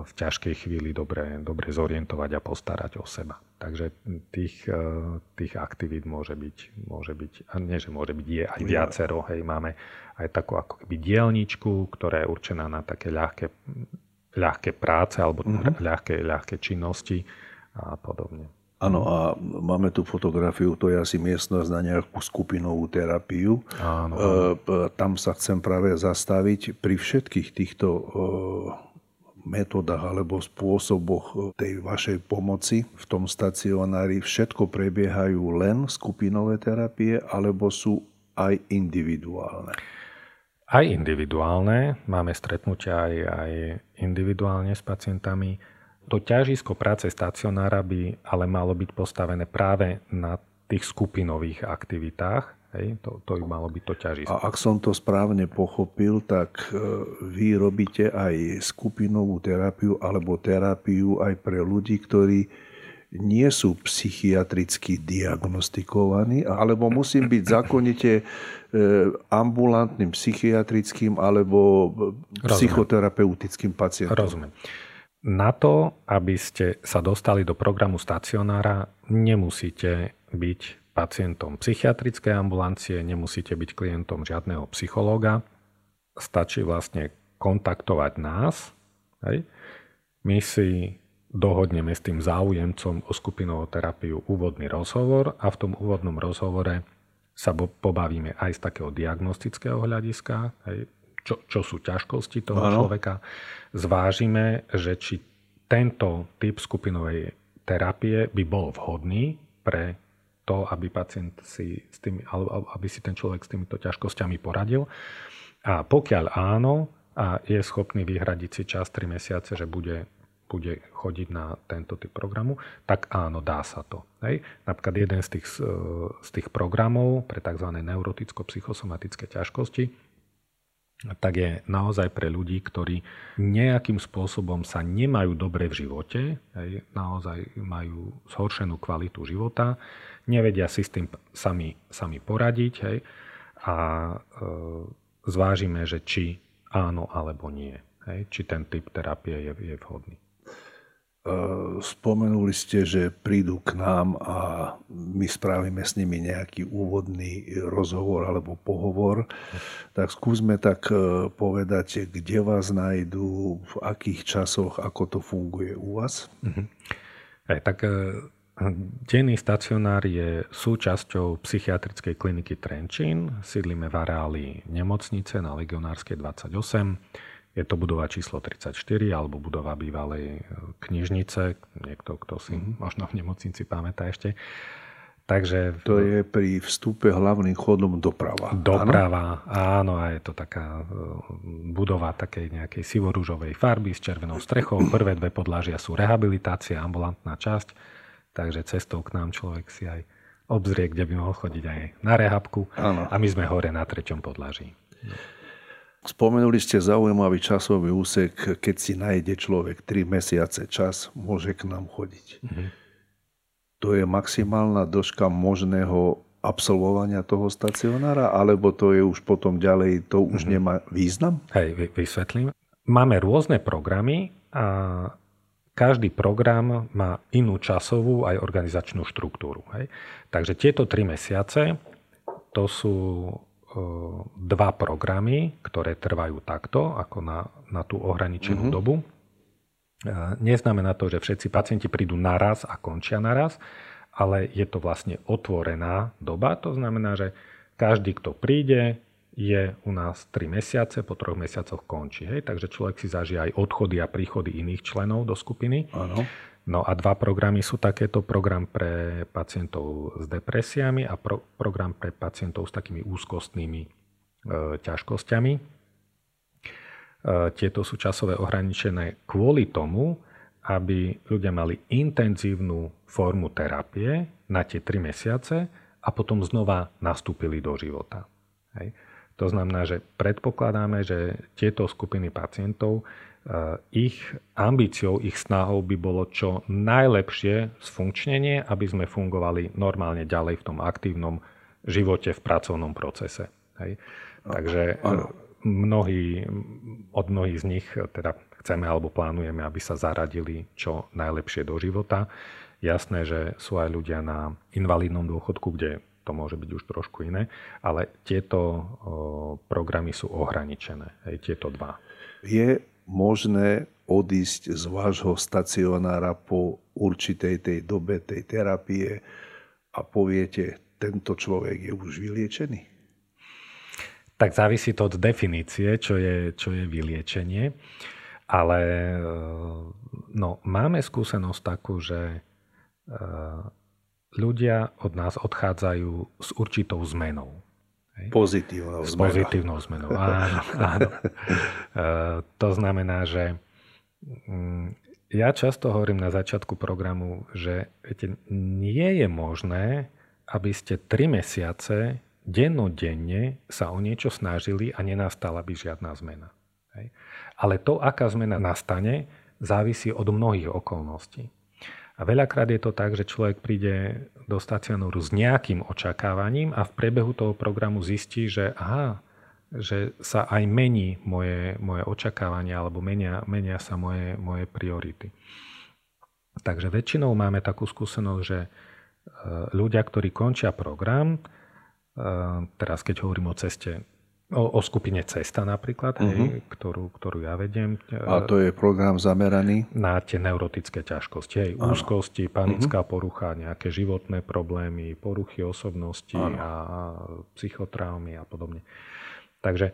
v ťažkej chvíli dobre, dobre zorientovať a postarať o seba. Takže tých, e, tých aktivít môže byť, môže byť, a nie, že môže byť, je aj viacero. Hej, máme aj takú ako keby dielničku, ktorá je určená na také ľahké, ľahké práce alebo mm-hmm. ľahké, ľahké činnosti a podobne. Áno, a máme tu fotografiu, to je asi miestnosť na nejakú skupinovú terapiu. Áno. E, tam sa chcem práve zastaviť. Pri všetkých týchto e, metodách alebo spôsoboch tej vašej pomoci v tom stacionári všetko prebiehajú len skupinové terapie alebo sú aj individuálne? Aj individuálne. Máme stretnutia aj, aj individuálne s pacientami to ťažisko práce stacionára by ale malo byť postavené práve na tých skupinových aktivitách. Hej, to, to by malo byť to ťažisko. A ak som to správne pochopil, tak e, vy robíte aj skupinovú terapiu alebo terapiu aj pre ľudí, ktorí nie sú psychiatricky diagnostikovaní, alebo musím byť zákonite e, ambulantným psychiatrickým alebo psychoterapeutickým pacientom. Rozumiem. Na to, aby ste sa dostali do programu stacionára, nemusíte byť pacientom psychiatrickej ambulancie, nemusíte byť klientom žiadneho psychológa. Stačí vlastne kontaktovať nás. Hej. My si dohodneme s tým záujemcom o skupinovú terapiu úvodný rozhovor a v tom úvodnom rozhovore sa pobavíme aj z takého diagnostického hľadiska, hej, čo, čo sú ťažkosti toho ano. človeka. Zvážime, že či tento typ skupinovej terapie by bol vhodný pre to, aby pacient si s tými, aby si ten človek s týmito ťažkosťami poradil. A pokiaľ áno, a je schopný vyhradiť si čas 3 mesiace, že bude, bude chodiť na tento typ programu, tak áno, dá sa to. Hej? Napríklad jeden z tých, z tých programov pre tzv. neuroticko-psychosomatické ťažkosti tak je naozaj pre ľudí, ktorí nejakým spôsobom sa nemajú dobre v živote, hej, naozaj majú zhoršenú kvalitu života, nevedia si s tým sami, sami poradiť hej, a e, zvážime, že či áno alebo nie, hej, či ten typ terapie je, je vhodný. Eh, spomenuli ste, že prídu k nám a my spravíme s nimi nejaký úvodný rozhovor alebo pohovor. Tak skúsme tak eh, povedať, kde vás nájdú, v akých časoch, ako to funguje u vás. Mhm. Aj, tak eh, denný stacionár je súčasťou psychiatrickej kliniky Trenčín. Sídlime v areáli nemocnice na Legionárskej 28 je to budova číslo 34 alebo budova bývalej e, knižnice. Niekto, kto si mm-hmm. možno v nemocnici pamätá ešte. Takže... To je pri vstupe hlavným chodom doprava. Doprava, áno, áno a je to taká e, budova takej nejakej sivorúžovej farby s červenou strechou. Prvé dve podlažia sú rehabilitácia, ambulantná časť, takže cestou k nám človek si aj obzrie, kde by mohol chodiť aj na rehabku. Áno. A my sme hore na treťom podlaží. Spomenuli ste zaujímavý časový úsek, keď si nájde človek 3 mesiace čas, môže k nám chodiť. Mm-hmm. To je maximálna dĺžka možného absolvovania toho stacionára, alebo to je už potom ďalej, to už mm-hmm. nemá význam? Hej, vysvetlím. Máme rôzne programy a každý program má inú časovú aj organizačnú štruktúru. Hej. Takže tieto tri mesiace to sú dva programy, ktoré trvajú takto, ako na, na tú ohraničenú mm-hmm. dobu. Neznamená to, že všetci pacienti prídu naraz a končia naraz, ale je to vlastne otvorená doba. To znamená, že každý, kto príde, je u nás 3 mesiace, po troch mesiacoch končí. Hej? Takže človek si zažije aj odchody a príchody iných členov do skupiny. Ano. No a dva programy sú takéto. Program pre pacientov s depresiami a pro, program pre pacientov s takými úzkostnými e, ťažkosťami. E, tieto sú časové ohraničené kvôli tomu, aby ľudia mali intenzívnu formu terapie na tie 3 mesiace a potom znova nastúpili do života. Hej. To znamená, že predpokladáme, že tieto skupiny pacientov Eh, ich ambíciou, ich snahou by bolo čo najlepšie sfunkčnenie, aby sme fungovali normálne ďalej v tom aktívnom živote v pracovnom procese. Hej. Takže mnohí, od mnohých z nich, teda chceme alebo plánujeme, aby sa zaradili čo najlepšie do života. Jasné, že sú aj ľudia na invalidnom dôchodku, kde to môže byť už trošku iné, ale tieto programy sú ohraničené, aj tieto dva. Je možné odísť z vášho stacionára po určitej tej dobe tej terapie a poviete, tento človek je už vyliečený? Tak závisí to od definície, čo je, čo je vyliečenie. Ale no, máme skúsenosť takú, že ľudia od nás odchádzajú s určitou zmenou. Pozitívnou zmenou. S pozitívnou zmenou, áno. áno. <laughs> To znamená, že mm, ja často hovorím na začiatku programu, že viete, nie je možné, aby ste tri mesiace dennodenne sa o niečo snažili a nenastala by žiadna zmena. Hej. Ale to, aká zmena nastane, závisí od mnohých okolností. A veľakrát je to tak, že človek príde do stacionáru s nejakým očakávaním a v priebehu toho programu zistí, že aha, že sa aj mení moje, moje očakávania alebo menia, menia sa moje, moje priority. Takže väčšinou máme takú skúsenosť, že e, ľudia, ktorí končia program, teraz keď hovorím o ceste, o, o skupine Cesta napríklad, uh-huh. hej, mhm. ktorú, ktorú ja vediem. A to je program zameraný? Na tie neurotické ťažkosti, hej, úzkosti, panická uh-huh. porucha, nejaké životné problémy, poruchy osobnosti ano. a psychotraumy a podobne. Takže e,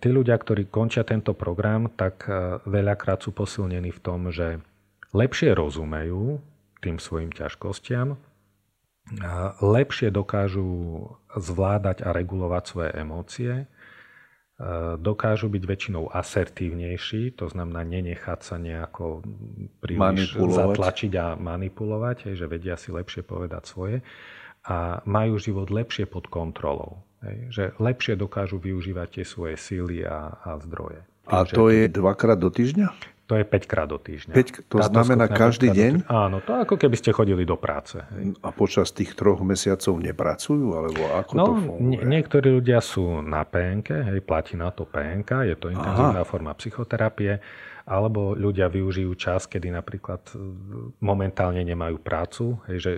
tí ľudia, ktorí končia tento program, tak e, veľakrát sú posilnení v tom, že lepšie rozumejú tým svojim ťažkostiam, lepšie dokážu zvládať a regulovať svoje emócie, dokážu byť väčšinou asertívnejší, to znamená nenechať sa nejako príliš zatlačiť a manipulovať, že vedia si lepšie povedať svoje a majú život lepšie pod kontrolou. Že lepšie dokážu využívať tie svoje síly a, a zdroje. A to je dvakrát do týždňa? To je 5 krát do týždňa. 5, to Táto znamená každý deň? Áno, to ako keby ste chodili do práce. Hej. A počas tých troch mesiacov nepracujú? Alebo ako no, to funguje? niektorí ľudia sú na PNK, hej, platí na to PNK, je to intenzívna Aha. forma psychoterapie, alebo ľudia využijú čas, kedy napríklad momentálne nemajú prácu, hej, že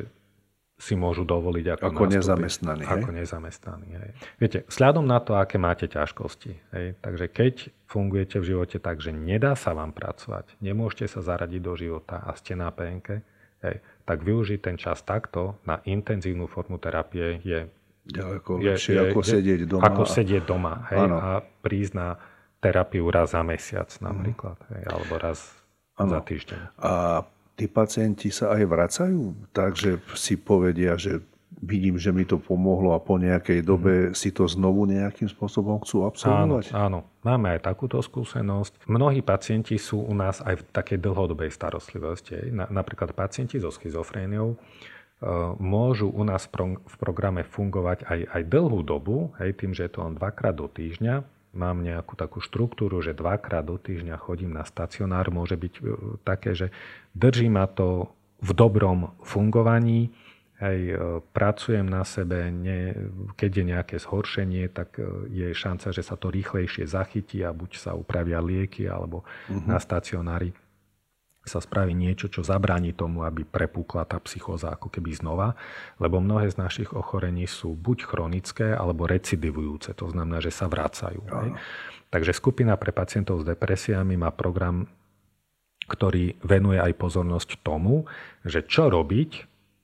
si môžu dovoliť ako, ako nezamestnaní. Ako hej? nezamestnaní. Hej. Viete, vzhľadom na to, aké máte ťažkosti, hej, takže keď fungujete v živote tak, že nedá sa vám pracovať, nemôžete sa zaradiť do života a ste na PNK, hej, tak využiť ten čas takto na intenzívnu formu terapie je ďaleko lepšie je, ako je, sedieť doma. Ako sedieť doma hej, a prísť na terapiu raz za mesiac napríklad, hej, alebo raz ano. za týždeň. A tí pacienti sa aj vracajú, takže si povedia, že vidím, že mi to pomohlo a po nejakej dobe mm. si to znovu nejakým spôsobom chcú absolvovať? Áno, áno, máme aj takúto skúsenosť. Mnohí pacienti sú u nás aj v takej dlhodobej starostlivosti. Napríklad pacienti so schizofréniou e, môžu u nás v programe fungovať aj, aj dlhú dobu, hej, tým, že je to len dvakrát do týždňa mám nejakú takú štruktúru, že dvakrát do týždňa chodím na stacionár, môže byť e, také, že drží ma to v dobrom fungovaní, aj e, pracujem na sebe, ne, keď je nejaké zhoršenie, tak e, je šanca, že sa to rýchlejšie zachytí a buď sa upravia lieky, alebo uh-huh. na stacionári sa spraví niečo, čo zabráni tomu, aby prepúkla tá psychóza ako keby znova, lebo mnohé z našich ochorení sú buď chronické, alebo recidivujúce, to znamená, že sa vracajú. Takže skupina pre pacientov s depresiami má program, ktorý venuje aj pozornosť tomu, že čo robiť,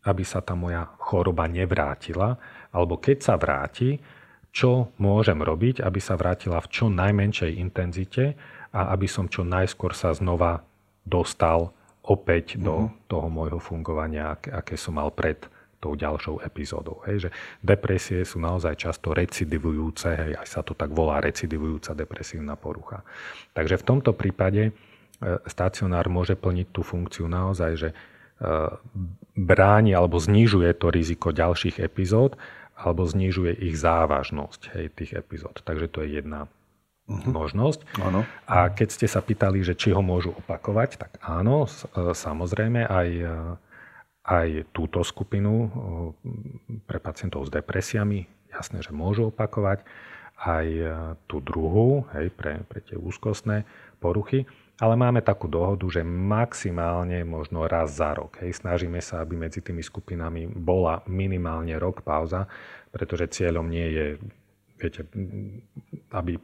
aby sa tá moja choroba nevrátila, alebo keď sa vráti, čo môžem robiť, aby sa vrátila v čo najmenšej intenzite a aby som čo najskôr sa znova dostal opäť mm-hmm. do mhm. toho môjho fungovania, aké, aké som mal pred tou ďalšou epizódou. Hej, že depresie sú naozaj často recidivujúce, hej, aj sa to tak volá recidivujúca depresívna porucha. Takže v tomto prípade e, stacionár môže plniť tú funkciu naozaj, že e, bráni alebo znižuje to riziko ďalších epizód alebo znižuje ich závažnosť hej, tých epizód. Takže to je jedna uh-huh. možnosť. Áno. A keď ste sa pýtali, že či ho môžu opakovať, tak áno, e, samozrejme aj, e, aj túto skupinu e, pre pacientov s depresiami, jasné, že môžu opakovať, aj tú druhú, hej, pre, pre tie úzkostné poruchy. ale máme takú dohodu, že maximálne možno raz za rok. Hej. Snažíme sa, aby medzi tými skupinami bola minimálne rok pauza, pretože cieľom nie je viete, aby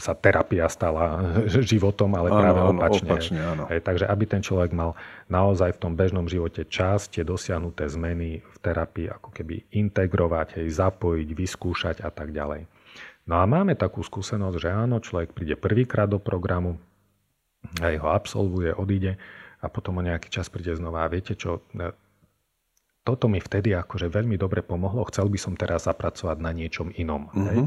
sa terapia stala <laughs> životom, ale práve áno, opačne. opačne áno. Hej, takže aby ten človek mal naozaj v tom bežnom živote čas tie dosiahnuté zmeny v terapii ako keby integrovať, hej, zapojiť, vyskúšať a tak ďalej. No a máme takú skúsenosť, že áno, človek príde prvýkrát do programu, aj ho absolvuje, odíde a potom o nejaký čas príde znova a viete čo, toto mi vtedy akože veľmi dobre pomohlo, chcel by som teraz zapracovať na niečom inom. Uh-huh. Hej?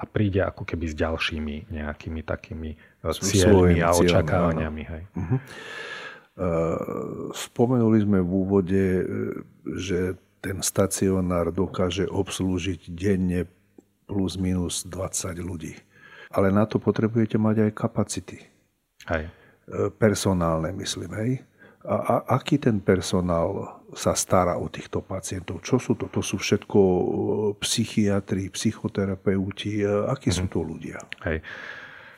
A príde ako keby s ďalšími nejakými takými e, cieľmi a očakávaniami. Hej. Uh-huh. Spomenuli sme v úvode, e, že ten stacionár dokáže obslúžiť denne plus minus 20 ľudí. Ale na to potrebujete mať aj kapacity. Aj. Personálne, myslím, hej? A, a aký ten personál sa stará o týchto pacientov? Čo sú to? To sú všetko e, psychiatri, psychoterapeuti. E, akí mm-hmm. sú mhm. to ľudia? Hej.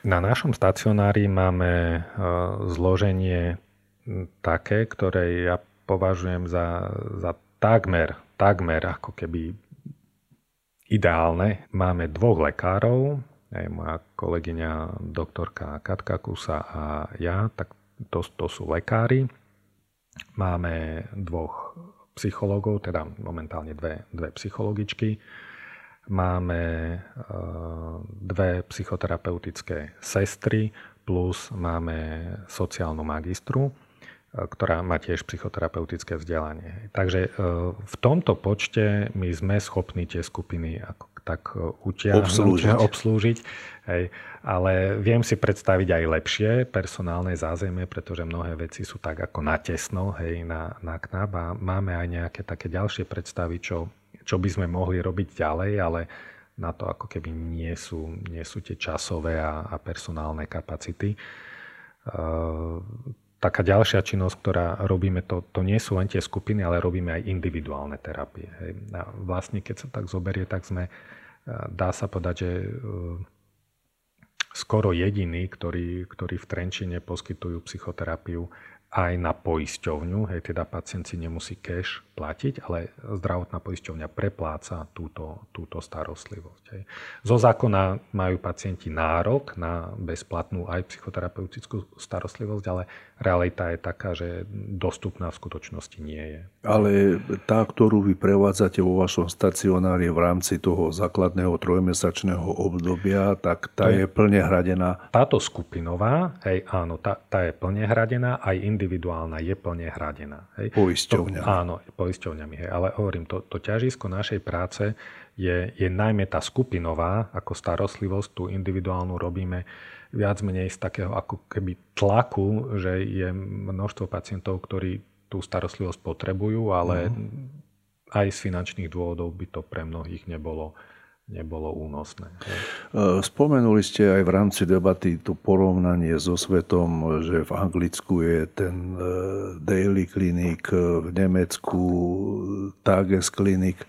Na našom stacionári máme e, zloženie také, ktoré ja považujem za, za takmer, takmer ako keby ideálne. Máme dvoch lekárov, aj moja kolegyňa doktorka Katka Kusa a ja, tak to, to sú lekári. Máme dvoch psychológov, teda momentálne dve, dve psychologičky. Máme e, dve psychoterapeutické sestry, plus máme sociálnu magistru, e, ktorá má tiež psychoterapeutické vzdelanie. Takže e, v tomto počte my sme schopní tie skupiny ako tak utiahnuť, obslúžiť. obslúžiť hej. Ale viem si predstaviť aj lepšie personálne zázemie, pretože mnohé veci sú tak ako natesno hej, na, na knap a máme aj nejaké také ďalšie predstavy, čo, čo by sme mohli robiť ďalej, ale na to ako keby nie sú, nie sú tie časové a, a personálne kapacity. Uh, taká ďalšia činnosť, ktorá robíme, to, to nie sú len tie skupiny, ale robíme aj individuálne terapie. Hej. A vlastne, keď sa tak zoberie, tak sme, dá sa povedať, že skoro jediní, ktorí, ktorí v Trenčine poskytujú psychoterapiu aj na poisťovňu. Hej, teda pacient si nemusí cash platiť, ale zdravotná poisťovňa prepláca túto, túto starostlivosť. Hej. Zo zákona majú pacienti nárok na bezplatnú aj psychoterapeutickú starostlivosť, ale realita je taká, že dostupná v skutočnosti nie je. Ale tá, ktorú vy prevádzate vo vašom stacionári v rámci toho základného trojmesačného obdobia, tak tá je, je plne hradená? Táto skupinová, hej, áno, tá, tá je plne hradená, aj individuálna je plne hradená. Hej. Poisťovňa. To, áno, poisťovňami. Hej. Ale hovorím, to, to ťažisko našej práce je, je najmä tá skupinová, ako starostlivosť, tú individuálnu robíme viac menej z takého ako keby tlaku, že je množstvo pacientov, ktorí tú starostlivosť potrebujú, ale mm. aj z finančných dôvodov by to pre mnohých nebolo nebolo únosné. E, spomenuli ste aj v rámci debaty to porovnanie so svetom, že v Anglicku je ten e, Daily Clinic, v Nemecku Tages Clinic.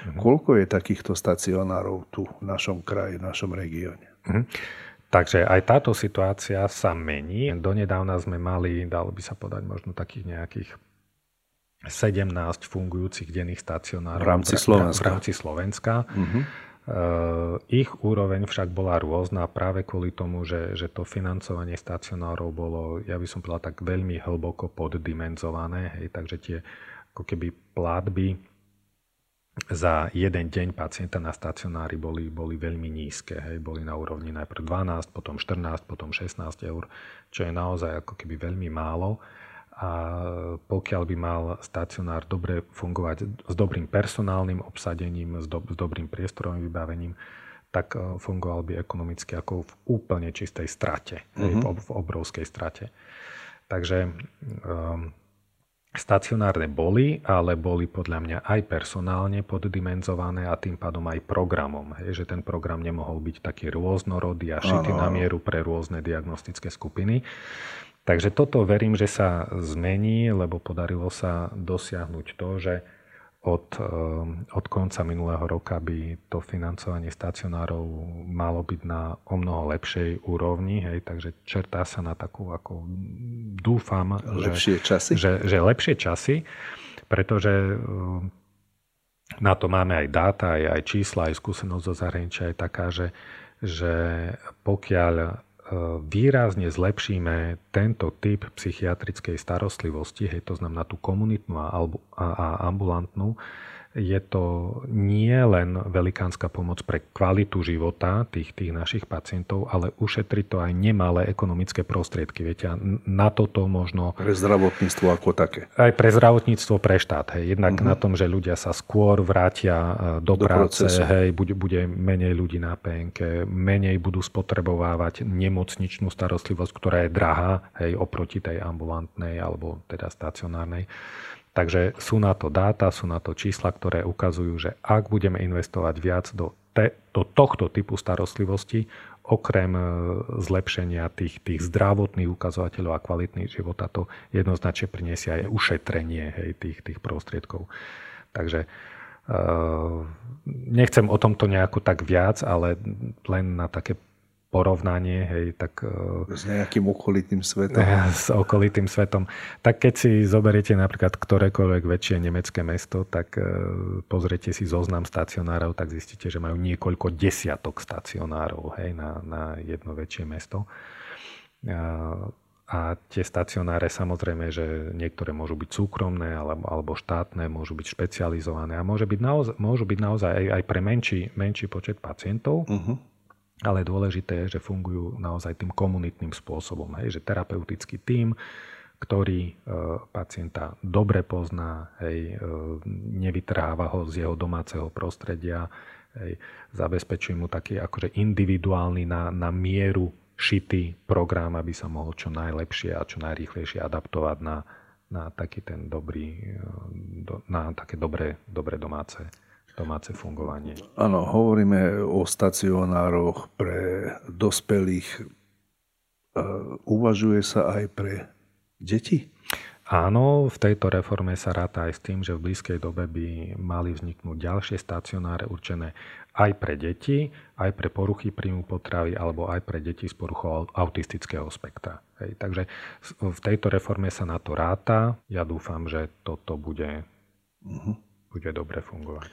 Mhm. Koľko je takýchto stacionárov tu v našom kraji, v našom regióne? Mhm. Takže aj táto situácia sa mení. Donedávna sme mali, dalo by sa povedať, možno takých nejakých 17 fungujúcich denných stacionárov v rámci Slovenska. V rámci Slovenska. Uh-huh. Ich úroveň však bola rôzna práve kvôli tomu, že, že to financovanie stacionárov bolo, ja by som povedal, tak veľmi hlboko poddimenzované. Hej, takže tie ako keby platby za jeden deň pacienta na stacionári boli, boli veľmi nízke. Hej. Boli na úrovni najprv 12, potom 14, potom 16 eur, čo je naozaj ako keby veľmi málo a pokiaľ by mal stacionár dobre fungovať s dobrým personálnym obsadením, s, do, s dobrým priestorovým vybavením, tak e, fungoval by ekonomicky ako v úplne čistej strate, uh-huh. v, v obrovskej strate. Takže um, stacionárne boli, ale boli podľa mňa aj personálne poddimenzované a tým pádom aj programom. Hej, že ten program nemohol byť taký rôznorodý a šitý na mieru pre rôzne diagnostické skupiny. Takže toto verím, že sa zmení, lebo podarilo sa dosiahnuť to, že od, od konca minulého roka by to financovanie stacionárov malo byť na o mnoho lepšej úrovni, hej, takže čertá sa na takú, ako dúfam, lepšie že, časy. Že, že lepšie časy, pretože na to máme aj dáta, aj, aj čísla, aj skúsenosť zo zahraničia je taká, že, že pokiaľ výrazne zlepšíme tento typ psychiatrickej starostlivosti, hej, to znamená tú komunitnú a, a, ambulantnú, je to nie len velikánska pomoc pre kvalitu života tých, tých našich pacientov, ale ušetri to aj nemalé ekonomické prostriedky. Viete, na toto možno... Pre zdravotníctvo ako také. Aj pre zdravotníctvo, pre štát. Hej. Jednak uh-huh. na tom, že ľudia sa skôr vrátia e, do, do práce, procesu. hej, bude, bude menej ľudí na PNK, menej budú spotrebovávať nemocničnú starostlivosť, ktorá je drahá hej, oproti tej ambulantnej alebo teda stacionárnej. Takže sú na to dáta, sú na to čísla, ktoré ukazujú, že ak budeme investovať viac do, te, do tohto typu starostlivosti, okrem e, zlepšenia tých, tých zdravotných ukazovateľov a kvalitných života, to jednoznačne priniesie aj ušetrenie hej, tých, tých prostriedkov. Takže uh, nechcem o tomto nejako tak viac, ale len na také porovnanie, hej, tak... E, s nejakým okolitým svetom. <laughs> S okolitým svetom. Tak keď si zoberiete napríklad ktorékoľvek väčšie nemecké mesto, tak e, pozriete si zoznam stacionárov, tak zistíte, že majú niekoľko desiatok stacionárov hej, na, na jedno väčšie mesto. A tie stacionáre samozrejme, že niektoré môžu byť súkromné alebo, alebo štátne, môžu byť špecializované a môže byť naozaj, môžu byť naozaj aj, aj pre menší, menší počet pacientov. Uh-huh ale dôležité je, že fungujú naozaj tým komunitným spôsobom. Hej, že terapeutický tím, ktorý e, pacienta dobre pozná, hej, e, nevytrháva ho z jeho domáceho prostredia, hej, zabezpečuje mu taký akože individuálny na, na mieru šitý program, aby sa mohol čo najlepšie a čo najrýchlejšie adaptovať na, na taký ten dobrý, e, na také dobré, dobré domáce domáce fungovanie. Áno, hovoríme o stacionároch pre dospelých. Uvažuje sa aj pre deti? Áno, v tejto reforme sa ráta aj s tým, že v blízkej dobe by mali vzniknúť ďalšie stacionáre určené aj pre deti, aj pre poruchy príjmu potravy alebo aj pre deti s poruchou autistického spektra. Hej, takže v tejto reforme sa na to ráta. Ja dúfam, že toto bude uh-huh bude dobre fungovať.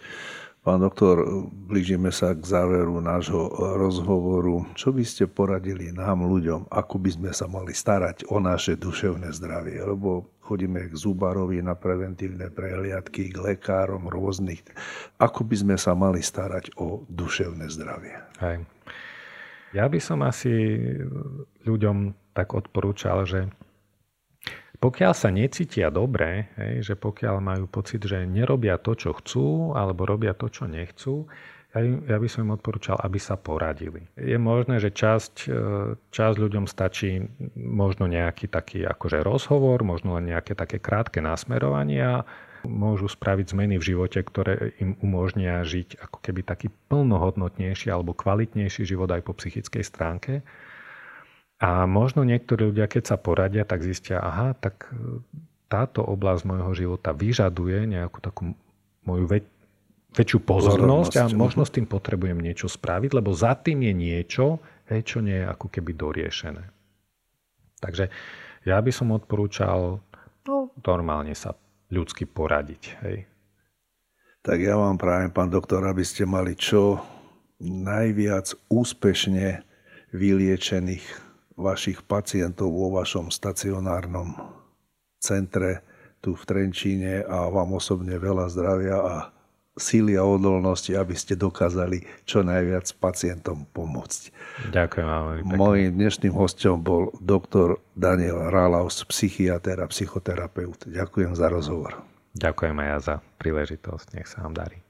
Pán doktor, blížime sa k záveru nášho rozhovoru. Čo by ste poradili nám, ľuďom, ako by sme sa mali starať o naše duševné zdravie? Lebo chodíme k zubárovi na preventívne prehliadky, k lekárom rôznych. Ako by sme sa mali starať o duševné zdravie? Hej. Ja by som asi ľuďom tak odporúčal, že pokiaľ sa necítia dobre, hej, že pokiaľ majú pocit, že nerobia to, čo chcú, alebo robia to, čo nechcú, ja, by som im odporúčal, aby sa poradili. Je možné, že časť, e, časť ľuďom stačí možno nejaký taký akože rozhovor, možno len nejaké také krátke nasmerovania, môžu spraviť zmeny v živote, ktoré im umožnia žiť ako keby taký plnohodnotnejší alebo kvalitnejší život aj po psychickej stránke. A možno niektorí ľudia, keď sa poradia, tak zistia, aha, tak e, táto oblasť môjho života vyžaduje nejakú takú moju väč- väčšiu pozornosť, pozornosť a možno s tým potrebujem niečo spraviť, lebo za tým je niečo, hej, čo nie je ako keby doriešené. Takže ja by som odporúčal no, normálne sa ľudsky poradiť. Hej. Tak ja vám prajem, pán doktor, aby ste mali čo najviac úspešne vyliečených vašich pacientov vo vašom stacionárnom centre tu v Trenčíne a vám osobne veľa zdravia a síly a odolnosti, aby ste dokázali čo najviac pacientom pomôcť. Ďakujem vám Mojím dnešným hostom bol doktor Daniel Rálaus, psychiatr a psychoterapeut. Ďakujem za rozhovor. Ďakujem aj ja za príležitosť. Nech sa vám darí.